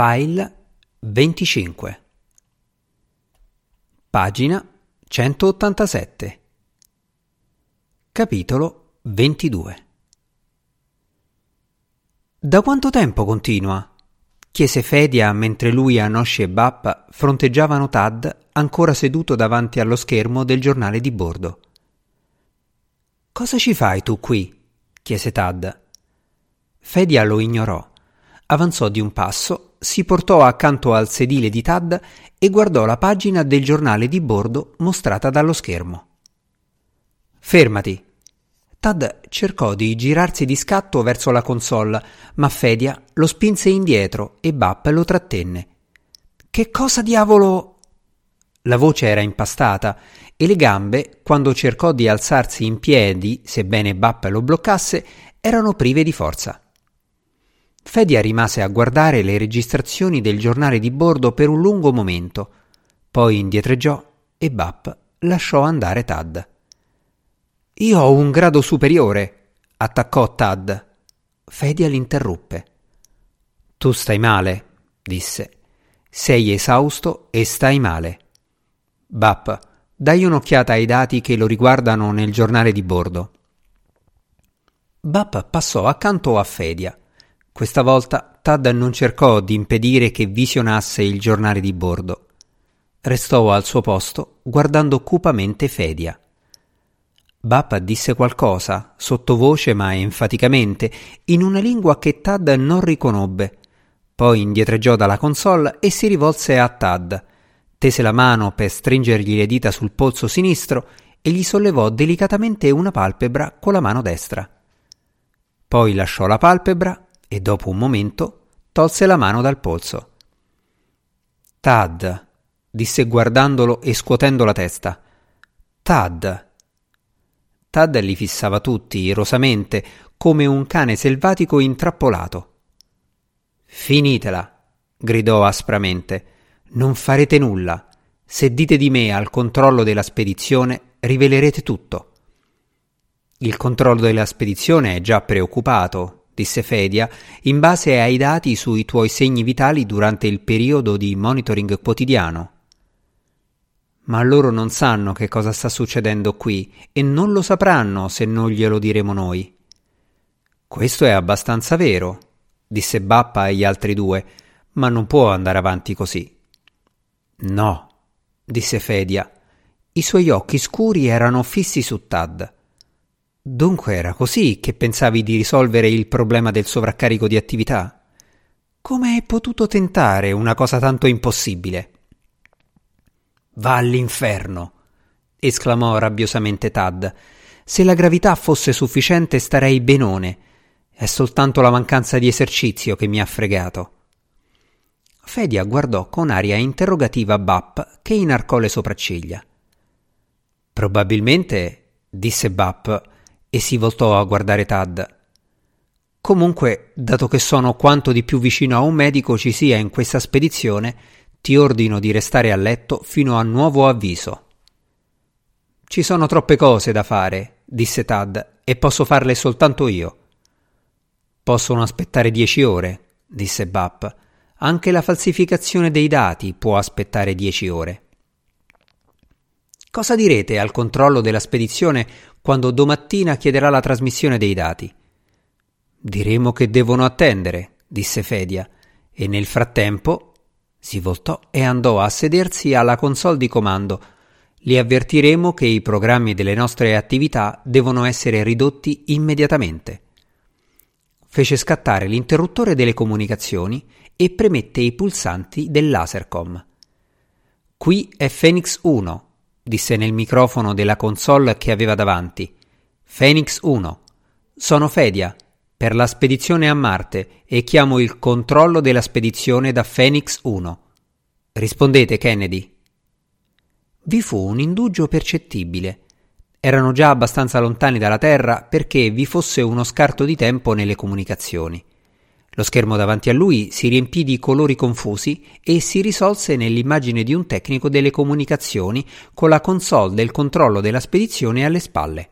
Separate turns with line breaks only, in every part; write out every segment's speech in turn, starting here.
File 25 Pagina 187 Capitolo 22 Da quanto tempo continua? chiese Fedia mentre lui, Anoshi e Bappa fronteggiavano Tad ancora seduto davanti allo schermo del giornale di bordo. Cosa ci fai tu qui? chiese Tad. Fedia lo ignorò. Avanzò di un passo, si portò accanto al sedile di Tad e guardò la pagina del giornale di bordo mostrata dallo schermo. Fermati! Tad cercò di girarsi di scatto verso la console, ma Fedia lo spinse indietro e Bap lo trattenne. Che cosa diavolo? La voce era impastata e le gambe, quando cercò di alzarsi in piedi, sebbene Bap lo bloccasse, erano prive di forza. Fedia rimase a guardare le registrazioni del giornale di bordo per un lungo momento, poi indietreggiò e Bap lasciò andare Tad. Io ho un grado superiore, attaccò Tad. Fedia l'interruppe. Tu stai male, disse. Sei esausto e stai male. Bap, dai un'occhiata ai dati che lo riguardano nel giornale di bordo. Bap passò accanto a Fedia. Questa volta Tad non cercò di impedire che visionasse il giornale di bordo. Restò al suo posto guardando cupamente Fedia. Bappa disse qualcosa, sottovoce ma enfaticamente, in una lingua che Tad non riconobbe. Poi indietreggiò dalla console e si rivolse a Tad. Tese la mano per stringergli le dita sul polso sinistro e gli sollevò delicatamente una palpebra con la mano destra. Poi lasciò la palpebra e dopo un momento tolse la mano dal polso. Tad, disse guardandolo e scuotendo la testa. Tad. Tad li fissava tutti, irosamente, come un cane selvatico intrappolato. Finitela, gridò aspramente. Non farete nulla. Se dite di me al controllo della spedizione, rivelerete tutto. Il controllo della spedizione è già preoccupato, disse Fedia, in base ai dati sui tuoi segni vitali durante il periodo di monitoring quotidiano. Ma loro non sanno che cosa sta succedendo qui e non lo sapranno se non glielo diremo noi. Questo è abbastanza vero, disse Bappa agli altri due, ma non può andare avanti così. No, disse Fedia. I suoi occhi scuri erano fissi su Tad. Dunque era così che pensavi di risolvere il problema del sovraccarico di attività? Come hai potuto tentare una cosa tanto impossibile? Va all'inferno! esclamò rabbiosamente Tad. Se la gravità fosse sufficiente starei benone. È soltanto la mancanza di esercizio che mi ha fregato. Fedia guardò con aria interrogativa Bap che inarcò le sopracciglia. Probabilmente, disse Bap, e si voltò a guardare Tad. Comunque, dato che sono quanto di più vicino a un medico ci sia in questa spedizione, ti ordino di restare a letto fino a nuovo avviso. Ci sono troppe cose da fare, disse Tad, e posso farle soltanto io. Possono aspettare dieci ore, disse Bap. Anche la falsificazione dei dati può aspettare dieci ore. Cosa direte al controllo della spedizione quando domattina chiederà la trasmissione dei dati? Diremo che devono attendere, disse Fedia, e nel frattempo si voltò e andò a sedersi alla console di comando. Li avvertiremo che i programmi delle nostre attività devono essere ridotti immediatamente. Fece scattare l'interruttore delle comunicazioni e premette i pulsanti del lasercom. Qui è Phoenix 1, disse nel microfono della console che aveva davanti. Phoenix 1. Sono Fedia, per la spedizione a Marte e chiamo il controllo della spedizione da Phoenix 1. Rispondete, Kennedy. Vi fu un indugio percettibile. Erano già abbastanza lontani dalla Terra perché vi fosse uno scarto di tempo nelle comunicazioni. Lo schermo davanti a lui si riempì di colori confusi e si risolse nell'immagine di un tecnico delle comunicazioni con la console del controllo della spedizione alle spalle.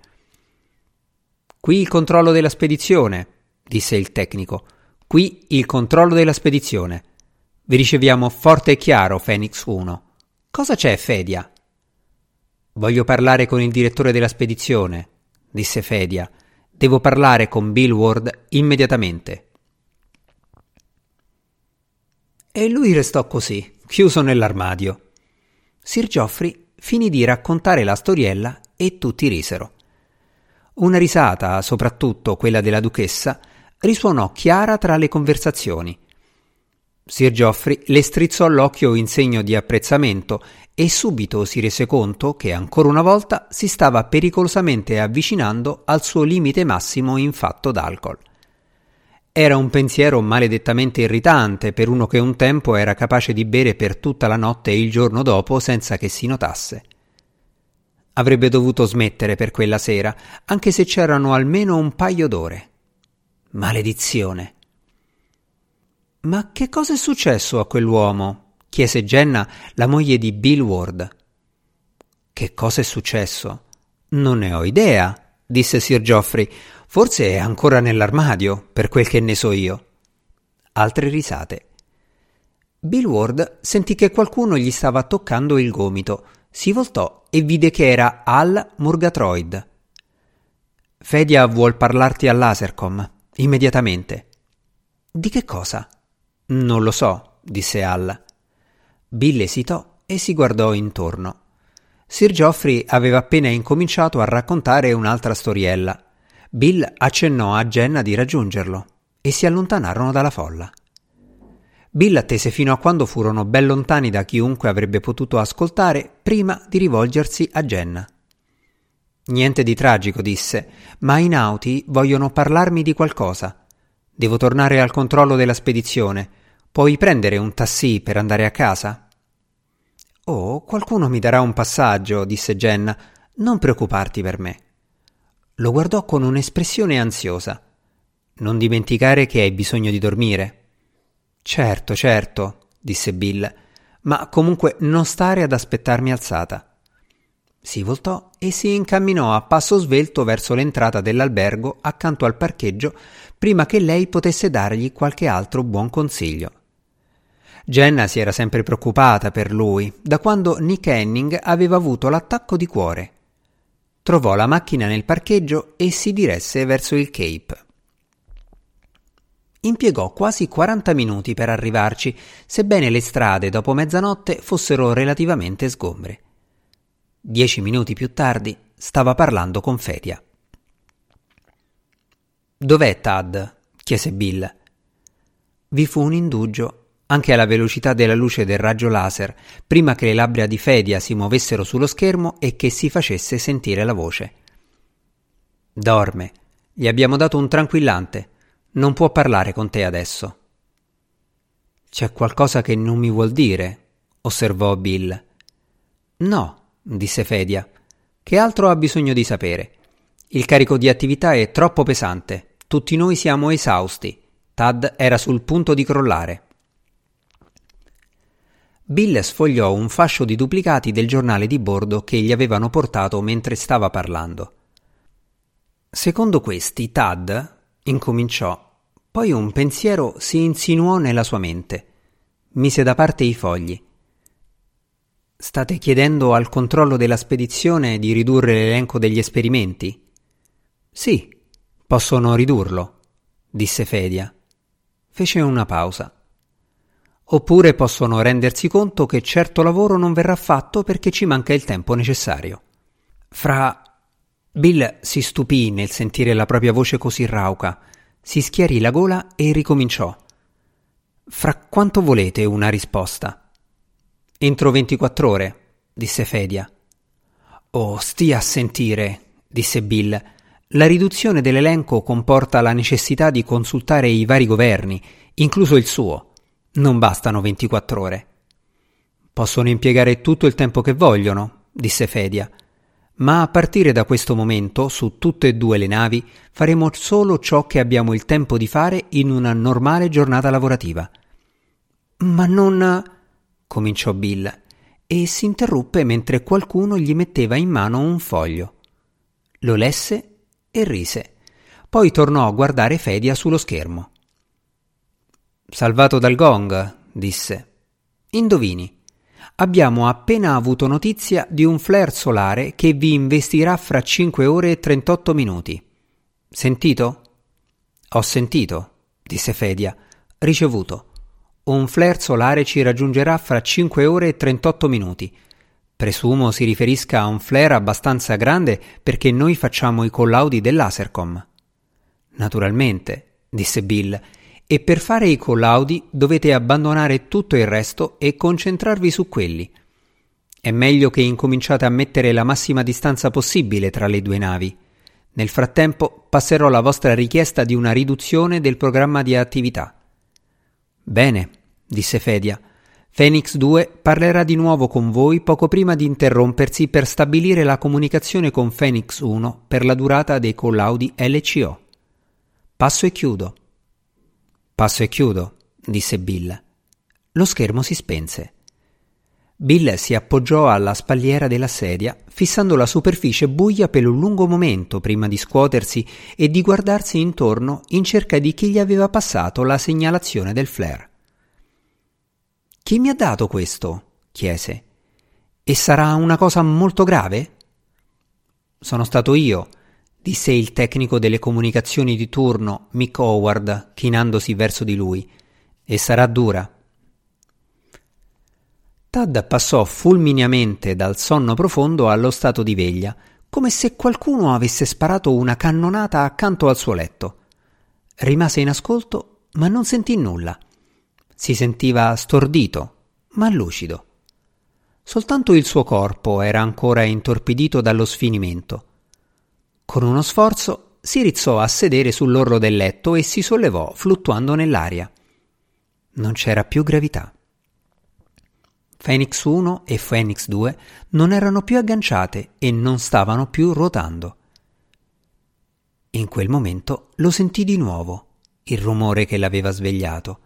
Qui il controllo della spedizione, disse il tecnico. Qui il controllo della spedizione. Vi riceviamo forte e chiaro, Phoenix 1. Cosa c'è, Fedia? Voglio parlare con il direttore della spedizione, disse Fedia. Devo parlare con Bill Ward immediatamente. E lui restò così, chiuso nell'armadio. Sir Geoffrey finì di raccontare la storiella e tutti risero. Una risata, soprattutto quella della duchessa, risuonò chiara tra le conversazioni. Sir Geoffrey le strizzò l'occhio in segno di apprezzamento e subito si rese conto che ancora una volta si stava pericolosamente avvicinando al suo limite massimo in fatto d'alcol. Era un pensiero maledettamente irritante per uno che un tempo era capace di bere per tutta la notte e il giorno dopo senza che si notasse. Avrebbe dovuto smettere per quella sera, anche se c'erano almeno un paio d'ore. Maledizione. Ma che cosa è successo a quell'uomo? chiese Jenna, la moglie di Bill Ward. Che cosa è successo? Non ne ho idea, disse Sir Geoffrey. Forse è ancora nell'armadio, per quel che ne so io. Altre risate. Bill Ward sentì che qualcuno gli stava toccando il gomito, si voltò e vide che era Al Murgatroyd. Fedia vuol parlarti all'Asercom, immediatamente. Di che cosa? Non lo so, disse Al. Bill esitò e si guardò intorno. Sir Geoffrey aveva appena incominciato a raccontare un'altra storiella. Bill accennò a Jenna di raggiungerlo e si allontanarono dalla folla. Bill attese fino a quando furono ben lontani da chiunque avrebbe potuto ascoltare prima di rivolgersi a Jenna. Niente di tragico, disse, ma i nauti vogliono parlarmi di qualcosa. Devo tornare al controllo della spedizione. Puoi prendere un tassì per andare a casa? Oh, qualcuno mi darà un passaggio, disse Jenna. Non preoccuparti per me. Lo guardò con un'espressione ansiosa. Non dimenticare che hai bisogno di dormire. Certo, certo, disse Bill, ma comunque non stare ad aspettarmi alzata. Si voltò e si incamminò a passo svelto verso l'entrata dell'albergo accanto al parcheggio prima che lei potesse dargli qualche altro buon consiglio. Jenna si era sempre preoccupata per lui da quando Nick Henning aveva avuto l'attacco di cuore. Trovò la macchina nel parcheggio e si diresse verso il Cape. Impiegò quasi 40 minuti per arrivarci, sebbene le strade dopo mezzanotte fossero relativamente sgombre. Dieci minuti più tardi stava parlando con Fedia. Dov'è Tad? chiese Bill. Vi fu un indugio, anche alla velocità della luce del raggio laser, prima che le labbra di Fedia si muovessero sullo schermo e che si facesse sentire la voce. Dorme. Gli abbiamo dato un tranquillante. Non può parlare con te adesso. C'è qualcosa che non mi vuol dire, osservò Bill. No, disse Fedia. Che altro ha bisogno di sapere? Il carico di attività è troppo pesante. Tutti noi siamo esausti. Tad era sul punto di crollare. Bill sfogliò un fascio di duplicati del giornale di bordo che gli avevano portato mentre stava parlando. Secondo questi, Tad incominciò, poi un pensiero si insinuò nella sua mente. Mise da parte i fogli. State chiedendo al controllo della spedizione di ridurre l'elenco degli esperimenti? Sì, possono ridurlo, disse Fedia. Fece una pausa. Oppure possono rendersi conto che certo lavoro non verrà fatto perché ci manca il tempo necessario. Fra. Bill si stupì nel sentire la propria voce così rauca, si schiarì la gola e ricominciò. Fra quanto volete una risposta? Entro 24 ore, disse Fedia. Oh, stia a sentire, disse Bill. La riduzione dell'elenco comporta la necessità di consultare i vari governi, incluso il suo. Non bastano 24 ore. Possono impiegare tutto il tempo che vogliono, disse Fedia. Ma a partire da questo momento, su tutte e due le navi, faremo solo ciò che abbiamo il tempo di fare in una normale giornata lavorativa. Ma non cominciò Bill, e si interruppe mentre qualcuno gli metteva in mano un foglio. Lo lesse e rise. Poi tornò a guardare Fedia sullo schermo. Salvato dal gong, disse. Indovini. Abbiamo appena avuto notizia di un flare solare che vi investirà fra 5 ore e 38 minuti. Sentito? Ho sentito, disse Fedia. Ricevuto. Un flare solare ci raggiungerà fra 5 ore e 38 minuti. Presumo si riferisca a un flare abbastanza grande perché noi facciamo i collaudi dell'Asercom. Naturalmente, disse Bill, e per fare i collaudi dovete abbandonare tutto il resto e concentrarvi su quelli. È meglio che incominciate a mettere la massima distanza possibile tra le due navi. Nel frattempo passerò la vostra richiesta di una riduzione del programma di attività. Bene, disse Fedia. Phoenix 2 parlerà di nuovo con voi poco prima di interrompersi per stabilire la comunicazione con Phoenix 1 per la durata dei collaudi LCO. Passo e chiudo. Passo e chiudo, disse Bill. Lo schermo si spense. Bill si appoggiò alla spalliera della sedia, fissando la superficie buia per un lungo momento prima di scuotersi e di guardarsi intorno in cerca di chi gli aveva passato la segnalazione del flare. Chi mi ha dato questo? chiese. E sarà una cosa molto grave? Sono stato io, disse il tecnico delle comunicazioni di turno, Mick Howard, chinandosi verso di lui. E sarà dura. Tad passò fulmineamente dal sonno profondo allo stato di veglia, come se qualcuno avesse sparato una cannonata accanto al suo letto. Rimase in ascolto, ma non sentì nulla. Si sentiva stordito, ma lucido. Soltanto il suo corpo era ancora intorpidito dallo sfinimento. Con uno sforzo si rizzò a sedere sull'orlo del letto e si sollevò fluttuando nell'aria. Non c'era più gravità. Phoenix 1 e Phoenix 2 non erano più agganciate e non stavano più ruotando. In quel momento lo sentì di nuovo, il rumore che l'aveva svegliato.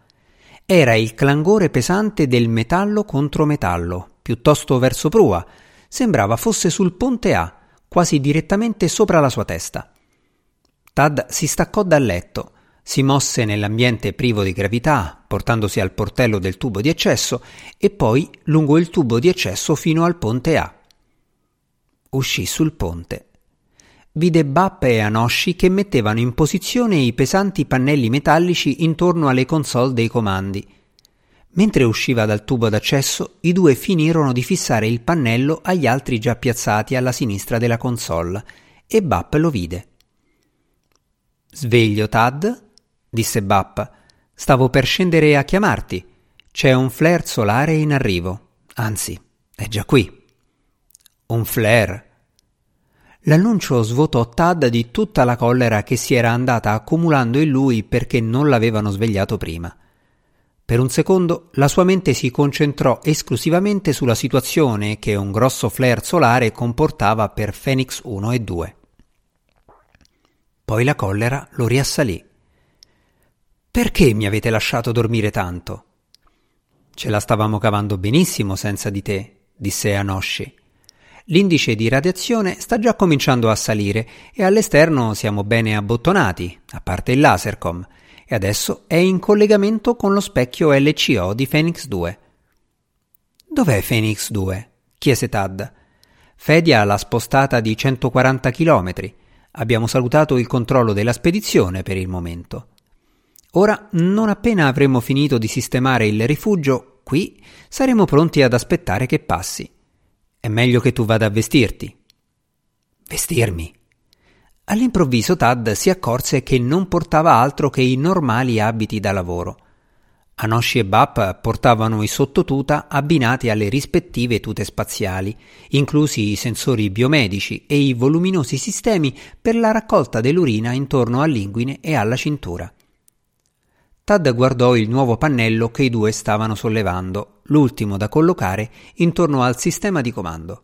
Era il clangore pesante del metallo contro metallo, piuttosto verso prua. Sembrava fosse sul ponte A, quasi direttamente sopra la sua testa. Tad si staccò dal letto, si mosse nell'ambiente privo di gravità, portandosi al portello del tubo di accesso e poi lungo il tubo di accesso fino al ponte A. Uscì sul ponte vide Bappa e Anoshi che mettevano in posizione i pesanti pannelli metallici intorno alle console dei comandi. Mentre usciva dal tubo d'accesso, i due finirono di fissare il pannello agli altri già piazzati alla sinistra della console e Bap lo vide. Sveglio, Tad? disse Bap. Stavo per scendere a chiamarti. C'è un flare solare in arrivo. Anzi, è già qui. Un flare, L'annuncio svuotò Tad di tutta la collera che si era andata accumulando in lui perché non l'avevano svegliato prima. Per un secondo la sua mente si concentrò esclusivamente sulla situazione che un grosso flare solare comportava per Phoenix 1 e 2. Poi la collera lo riassalì. Perché mi avete lasciato dormire tanto? Ce la stavamo cavando benissimo senza di te, disse Anoshi. L'indice di radiazione sta già cominciando a salire e all'esterno siamo bene abbottonati, a parte il Lasercom, e adesso è in collegamento con lo specchio LCO di Phoenix 2. Dov'è Phoenix 2? chiese Tad. Fedia l'ha spostata di 140 km. Abbiamo salutato il controllo della spedizione per il momento. Ora, non appena avremo finito di sistemare il rifugio, qui saremo pronti ad aspettare che passi. È meglio che tu vada a vestirti. Vestirmi? All'improvviso Tad si accorse che non portava altro che i normali abiti da lavoro. Anoshi e Bap portavano i sottotuta abbinati alle rispettive tute spaziali, inclusi i sensori biomedici e i voluminosi sistemi per la raccolta dell'urina intorno all'inguine e alla cintura. Tad guardò il nuovo pannello che i due stavano sollevando, l'ultimo da collocare intorno al sistema di comando.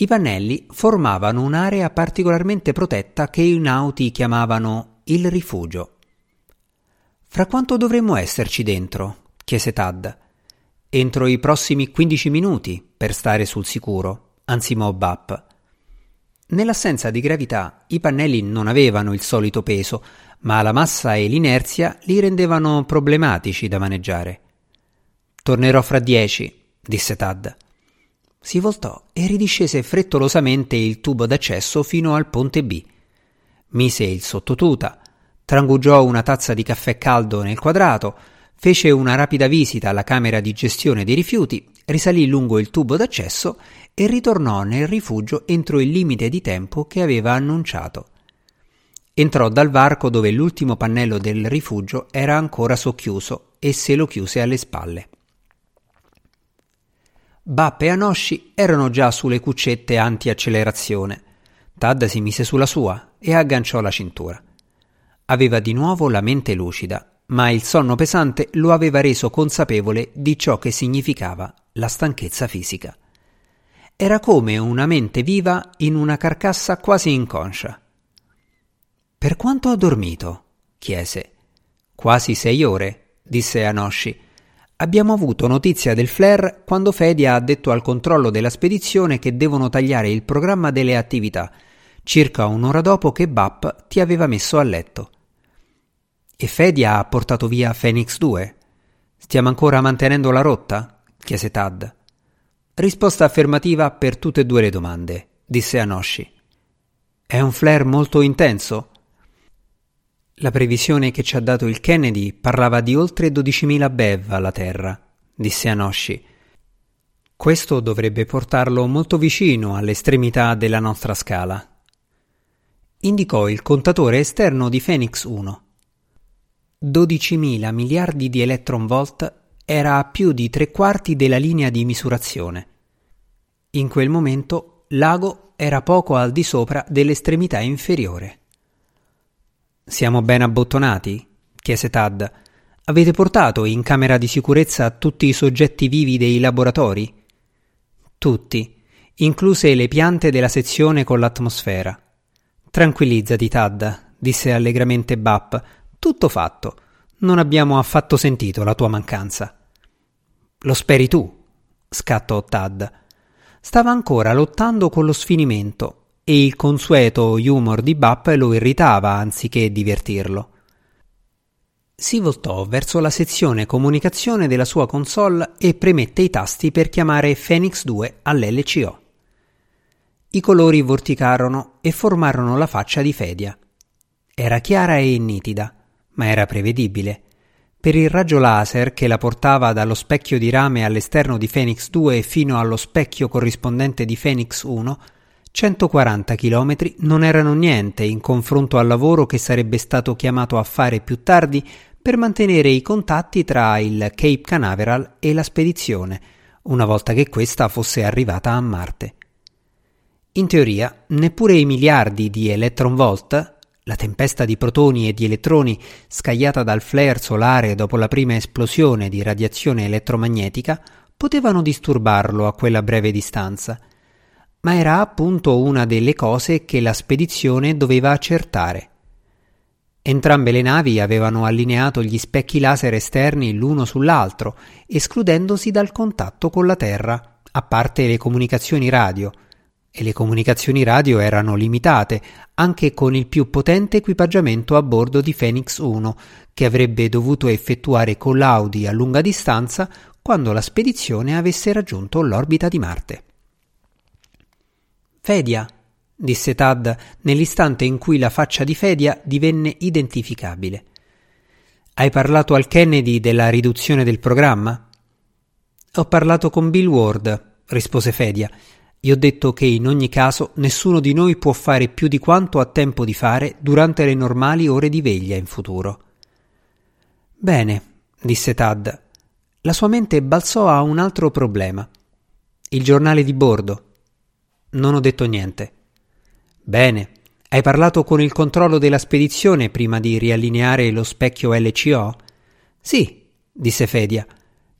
I pannelli formavano un'area particolarmente protetta che i nauti chiamavano il rifugio. Fra quanto dovremmo esserci dentro? chiese Tad. Entro i prossimi 15 minuti per stare sul sicuro, ansimò Bap. Nell'assenza di gravità i pannelli non avevano il solito peso, ma la massa e l'inerzia li rendevano problematici da maneggiare. Tornerò fra dieci, disse Tad. Si voltò e ridiscese frettolosamente il tubo d'accesso fino al ponte B. Mise il sottotuta, trangugiò una tazza di caffè caldo nel quadrato, fece una rapida visita alla camera di gestione dei rifiuti, risalì lungo il tubo d'accesso e ritornò nel rifugio entro il limite di tempo che aveva annunciato. Entrò dal varco dove l'ultimo pannello del rifugio era ancora socchiuso e se lo chiuse alle spalle. Bap e Anoshi erano già sulle cuccette anti-accelerazione. Tad si mise sulla sua e agganciò la cintura. Aveva di nuovo la mente lucida, ma il sonno pesante lo aveva reso consapevole di ciò che significava la stanchezza fisica. Era come una mente viva in una carcassa quasi inconscia. Per quanto ho dormito? chiese. Quasi sei ore, disse Anoshi Abbiamo avuto notizia del flare quando Fedia ha detto al controllo della spedizione che devono tagliare il programma delle attività, circa un'ora dopo che Bap ti aveva messo a letto. E Fedia ha portato via Phoenix 2? Stiamo ancora mantenendo la rotta? chiese Tad. Risposta affermativa per tutte e due le domande, disse Anoshi. È un flare molto intenso? La previsione che ci ha dato il Kennedy parlava di oltre 12.000 BEV alla Terra, disse Anoshi. Questo dovrebbe portarlo molto vicino all'estremità della nostra scala. Indicò il contatore esterno di Phoenix 1. 12.000 miliardi di electron volt era a più di tre quarti della linea di misurazione. In quel momento l'ago era poco al di sopra dell'estremità inferiore. Siamo ben abbottonati? chiese Tad. Avete portato in camera di sicurezza tutti i soggetti vivi dei laboratori? Tutti, incluse le piante della sezione con l'atmosfera. Tranquillizzati, Tad, disse allegramente Bap. Tutto fatto. Non abbiamo affatto sentito la tua mancanza. Lo speri tu? scattò Tad. Stava ancora lottando con lo sfinimento e il consueto humor di Bap lo irritava anziché divertirlo. Si voltò verso la sezione comunicazione della sua console e premette i tasti per chiamare Phoenix 2 all'LCO. I colori vorticarono e formarono la faccia di Fedia. Era chiara e nitida, ma era prevedibile. Per il raggio laser che la portava dallo specchio di rame all'esterno di Phoenix 2 fino allo specchio corrispondente di Phoenix 1, 140 chilometri non erano niente in confronto al lavoro che sarebbe stato chiamato a fare più tardi per mantenere i contatti tra il Cape Canaveral e la spedizione, una volta che questa fosse arrivata a Marte. In teoria, neppure i miliardi di electronvolt, la tempesta di protoni e di elettroni scagliata dal flare solare dopo la prima esplosione di radiazione elettromagnetica, potevano disturbarlo a quella breve distanza – ma era appunto una delle cose che la spedizione doveva accertare. Entrambe le navi avevano allineato gli specchi laser esterni l'uno sull'altro, escludendosi dal contatto con la Terra, a parte le comunicazioni radio, e le comunicazioni radio erano limitate, anche con il più potente equipaggiamento a bordo di Phoenix 1, che avrebbe dovuto effettuare collaudi a lunga distanza quando la spedizione avesse raggiunto l'orbita di Marte. Fedia, disse Tad nell'istante in cui la faccia di Fedia divenne identificabile. Hai parlato al Kennedy della riduzione del programma? Ho parlato con Bill Ward, rispose Fedia. Gli ho detto che in ogni caso nessuno di noi può fare più di quanto ha tempo di fare durante le normali ore di veglia in futuro. Bene, disse Tad. La sua mente balzò a un altro problema. Il giornale di bordo. Non ho detto niente. Bene. Hai parlato con il controllo della spedizione prima di riallineare lo specchio LCO? Sì, disse Fedia.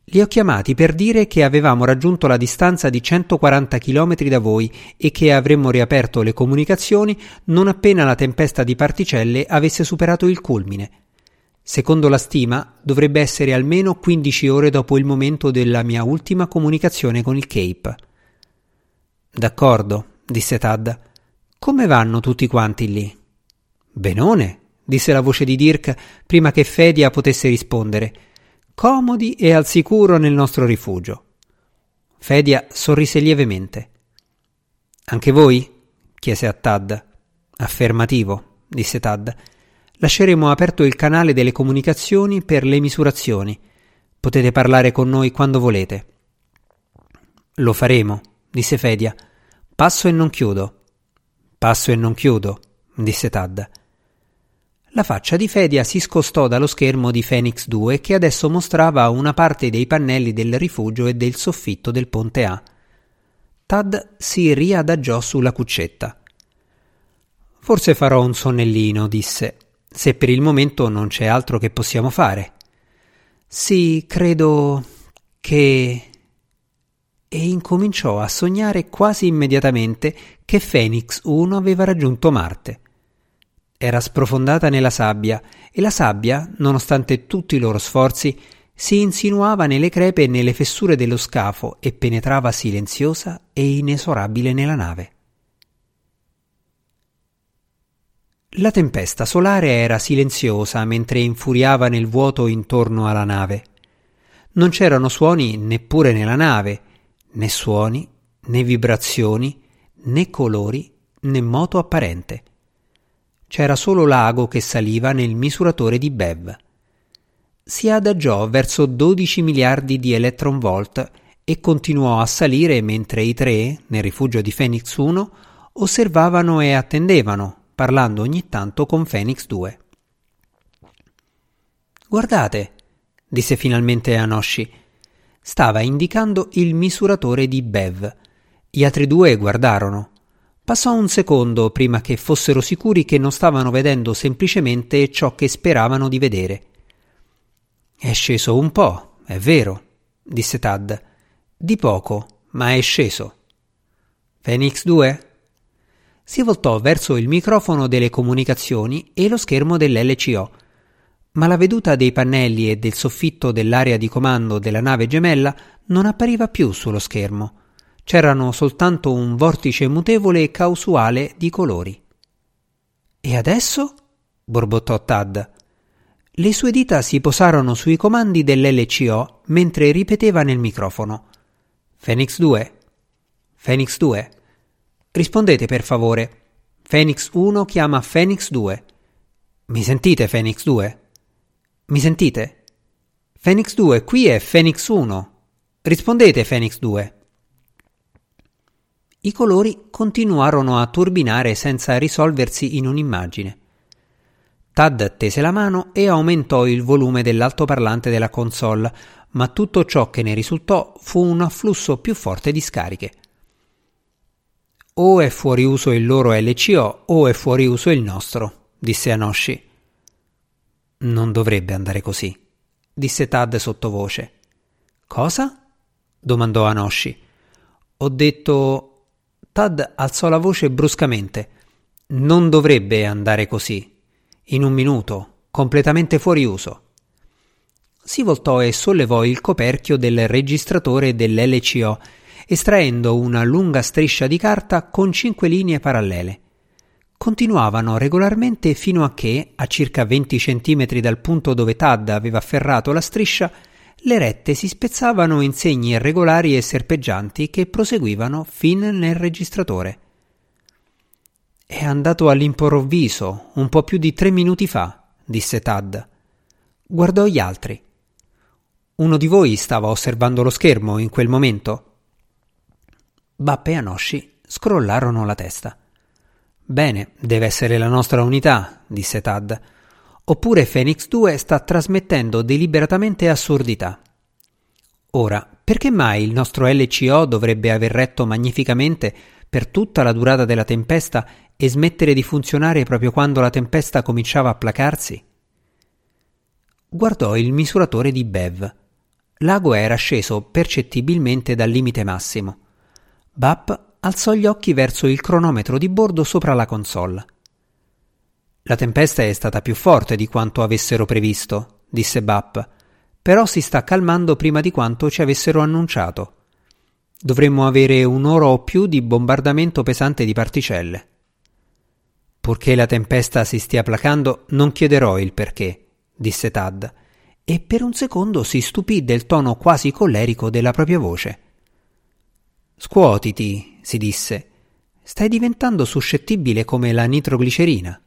Li ho chiamati per dire che avevamo raggiunto la distanza di 140 km da voi e che avremmo riaperto le comunicazioni non appena la tempesta di particelle avesse superato il culmine. Secondo la stima, dovrebbe essere almeno 15 ore dopo il momento della mia ultima comunicazione con il Cape. D'accordo, disse Tad. Come vanno tutti quanti lì? Benone, disse la voce di Dirk prima che Fedia potesse rispondere. comodi e al sicuro nel nostro rifugio. Fedia sorrise lievemente. Anche voi? chiese a Tad. Affermativo, disse Tad. Lasceremo aperto il canale delle comunicazioni per le misurazioni. Potete parlare con noi quando volete. Lo faremo, disse Fedia. Passo e non chiudo. Passo e non chiudo, disse Tad. La faccia di Fedia si scostò dallo schermo di Phoenix 2 che adesso mostrava una parte dei pannelli del rifugio e del soffitto del ponte A. Tad si riadagiò sulla cuccetta. Forse farò un sonnellino, disse, se per il momento non c'è altro che possiamo fare. Sì, credo che e incominciò a sognare quasi immediatamente che Phoenix 1 aveva raggiunto Marte. Era sprofondata nella sabbia e la sabbia, nonostante tutti i loro sforzi, si insinuava nelle crepe e nelle fessure dello scafo e penetrava silenziosa e inesorabile nella nave. La tempesta solare era silenziosa mentre infuriava nel vuoto intorno alla nave. Non c'erano suoni neppure nella nave, né suoni, né vibrazioni, né colori, né moto apparente. C'era solo l'ago che saliva nel misuratore di Bev. Si adagiò verso 12 miliardi di electronvolt e continuò a salire mentre i tre, nel rifugio di Phoenix 1, osservavano e attendevano, parlando ogni tanto con Phoenix 2. Guardate, disse finalmente Anoshi, Stava indicando il misuratore di Bev. Gli altri due guardarono. Passò un secondo prima che fossero sicuri che non stavano vedendo semplicemente ciò che speravano di vedere. È sceso un po', è vero, disse Tad. Di poco, ma è sceso. Phoenix 2? Si voltò verso il microfono delle comunicazioni e lo schermo dell'LCO ma la veduta dei pannelli e del soffitto dell'area di comando della nave gemella non appariva più sullo schermo. C'erano soltanto un vortice mutevole e casuale di colori. E adesso? borbottò Tad. Le sue dita si posarono sui comandi dell'LCO mentre ripeteva nel microfono. Phoenix 2. Phoenix 2. Rispondete per favore. Phoenix 1 chiama Phoenix 2. Mi sentite, Phoenix 2? Mi sentite? Phoenix 2, qui è Phoenix 1. Rispondete, Phoenix 2. I colori continuarono a turbinare senza risolversi in un'immagine. Tad tese la mano e aumentò il volume dell'altoparlante della console, ma tutto ciò che ne risultò fu un afflusso più forte di scariche. O è fuori uso il loro LCO o è fuori uso il nostro, disse Anoshi. Non dovrebbe andare così, disse Tad sottovoce. Cosa? domandò Anoshi. Ho detto. Tad alzò la voce bruscamente. Non dovrebbe andare così. In un minuto, completamente fuori uso. Si voltò e sollevò il coperchio del registratore dell'LCO, estraendo una lunga striscia di carta con cinque linee parallele continuavano regolarmente fino a che, a circa 20 centimetri dal punto dove Tad aveva afferrato la striscia, le rette si spezzavano in segni irregolari e serpeggianti che proseguivano fin nel registratore. È andato all'improvviso, un po' più di tre minuti fa, disse Tad. Guardò gli altri. Uno di voi stava osservando lo schermo in quel momento? Bappe e Anoshi scrollarono la testa. Bene, deve essere la nostra unità, disse Tad. Oppure Phoenix 2 sta trasmettendo deliberatamente assurdità. Ora, perché mai il nostro LCO dovrebbe aver retto magnificamente per tutta la durata della tempesta e smettere di funzionare proprio quando la tempesta cominciava a placarsi? Guardò il misuratore di Bev. L'ago era sceso percettibilmente dal limite massimo. Bap alzò gli occhi verso il cronometro di bordo sopra la console. La tempesta è stata più forte di quanto avessero previsto, disse Bap, però si sta calmando prima di quanto ci avessero annunciato. Dovremmo avere un'ora o più di bombardamento pesante di particelle. Purché la tempesta si stia placando, non chiederò il perché, disse Tad, e per un secondo si stupì del tono quasi collerico della propria voce. Scuotiti, si disse. Stai diventando suscettibile come la nitroglicerina.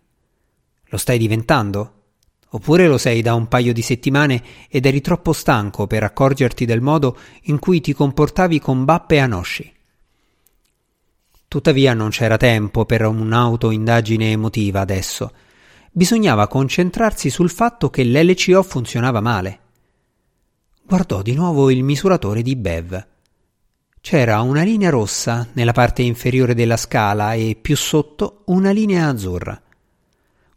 Lo stai diventando? Oppure lo sei da un paio di settimane ed eri troppo stanco per accorgerti del modo in cui ti comportavi con Bappe e Anosci. Tuttavia non c'era tempo per un'auto-indagine emotiva adesso. Bisognava concentrarsi sul fatto che l'LCO funzionava male. Guardò di nuovo il misuratore di Bev. C'era una linea rossa nella parte inferiore della scala e più sotto una linea azzurra.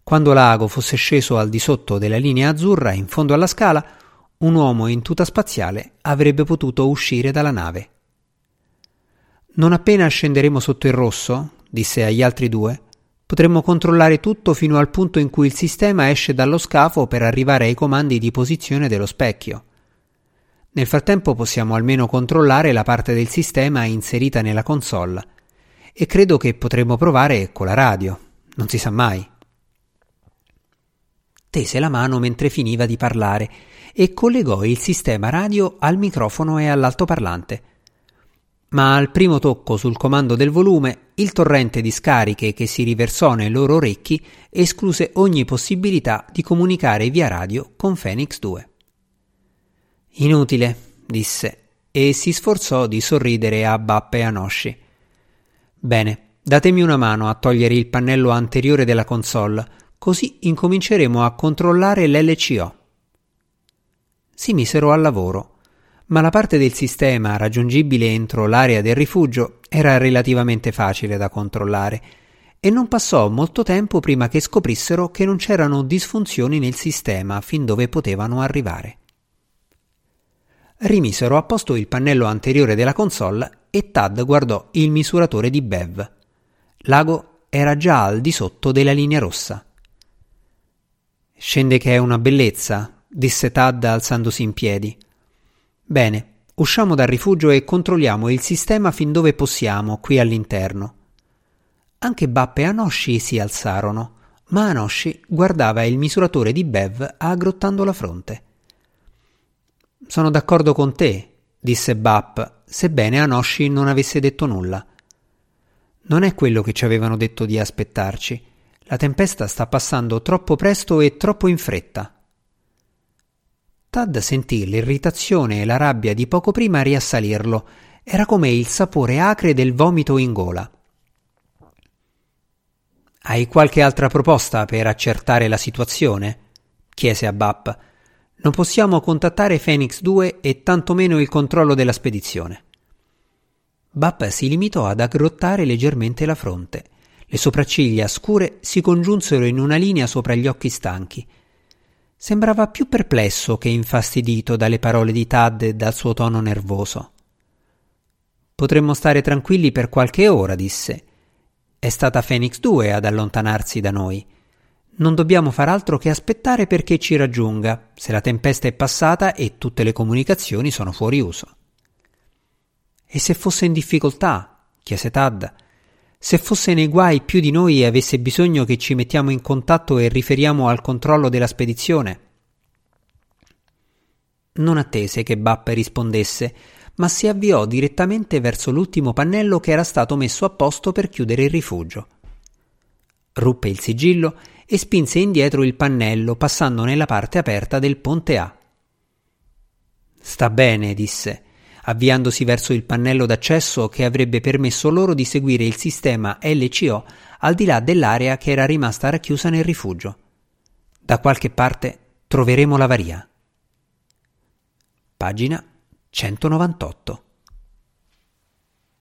Quando l'ago fosse sceso al di sotto della linea azzurra in fondo alla scala, un uomo in tuta spaziale avrebbe potuto uscire dalla nave. Non appena scenderemo sotto il rosso, disse agli altri due, potremmo controllare tutto fino al punto in cui il sistema esce dallo scafo per arrivare ai comandi di posizione dello specchio. Nel frattempo possiamo almeno controllare la parte del sistema inserita nella console e credo che potremmo provare con la radio, non si sa mai tese la mano mentre finiva di parlare e collegò il sistema radio al microfono e all'altoparlante. Ma al primo tocco sul comando del volume, il torrente di scariche che si riversò nei loro orecchi escluse ogni possibilità di comunicare via radio con Phoenix 2. Inutile, disse, e si sforzò di sorridere a Bappe e a Nosci. Bene, datemi una mano a togliere il pannello anteriore della console così incominceremo a controllare l'LCO. Si misero al lavoro, ma la parte del sistema raggiungibile entro l'area del rifugio era relativamente facile da controllare e non passò molto tempo prima che scoprissero che non c'erano disfunzioni nel sistema fin dove potevano arrivare. Rimisero a posto il pannello anteriore della console e Tad guardò il misuratore di Bev. L'ago era già al di sotto della linea rossa. Scende che è una bellezza, disse Tad alzandosi in piedi. Bene, usciamo dal rifugio e controlliamo il sistema fin dove possiamo, qui all'interno. Anche Bappe e Anosci si alzarono, ma Anosci guardava il misuratore di Bev aggrottando la fronte. Sono d'accordo con te, disse Bapp, sebbene Anosci non avesse detto nulla. Non è quello che ci avevano detto di aspettarci. La tempesta sta passando troppo presto e troppo in fretta. Tad sentì l'irritazione e la rabbia di poco prima riassalirlo. Era come il sapore acre del vomito in gola. Hai qualche altra proposta per accertare la situazione? chiese a Bap. Non possiamo contattare Phoenix 2 e tantomeno il controllo della spedizione. Bap si limitò ad aggrottare leggermente la fronte. Le sopracciglia scure si congiunsero in una linea sopra gli occhi stanchi. Sembrava più perplesso che infastidito dalle parole di Tad e dal suo tono nervoso. Potremmo stare tranquilli per qualche ora, disse. È stata Phoenix 2 ad allontanarsi da noi. Non dobbiamo far altro che aspettare perché ci raggiunga, se la tempesta è passata e tutte le comunicazioni sono fuori uso. E se fosse in difficoltà? chiese Tad. Se fosse nei guai più di noi e avesse bisogno che ci mettiamo in contatto e riferiamo al controllo della spedizione. Non attese che Bappe rispondesse, ma si avviò direttamente verso l'ultimo pannello che era stato messo a posto per chiudere il rifugio. Ruppe il sigillo e spinse indietro il pannello, passando nella parte aperta del ponte A. Sta bene, disse avviandosi verso il pannello d'accesso che avrebbe permesso loro di seguire il sistema LCO al di là dell'area che era rimasta racchiusa nel rifugio. Da qualche parte troveremo l'avaria. Pagina 198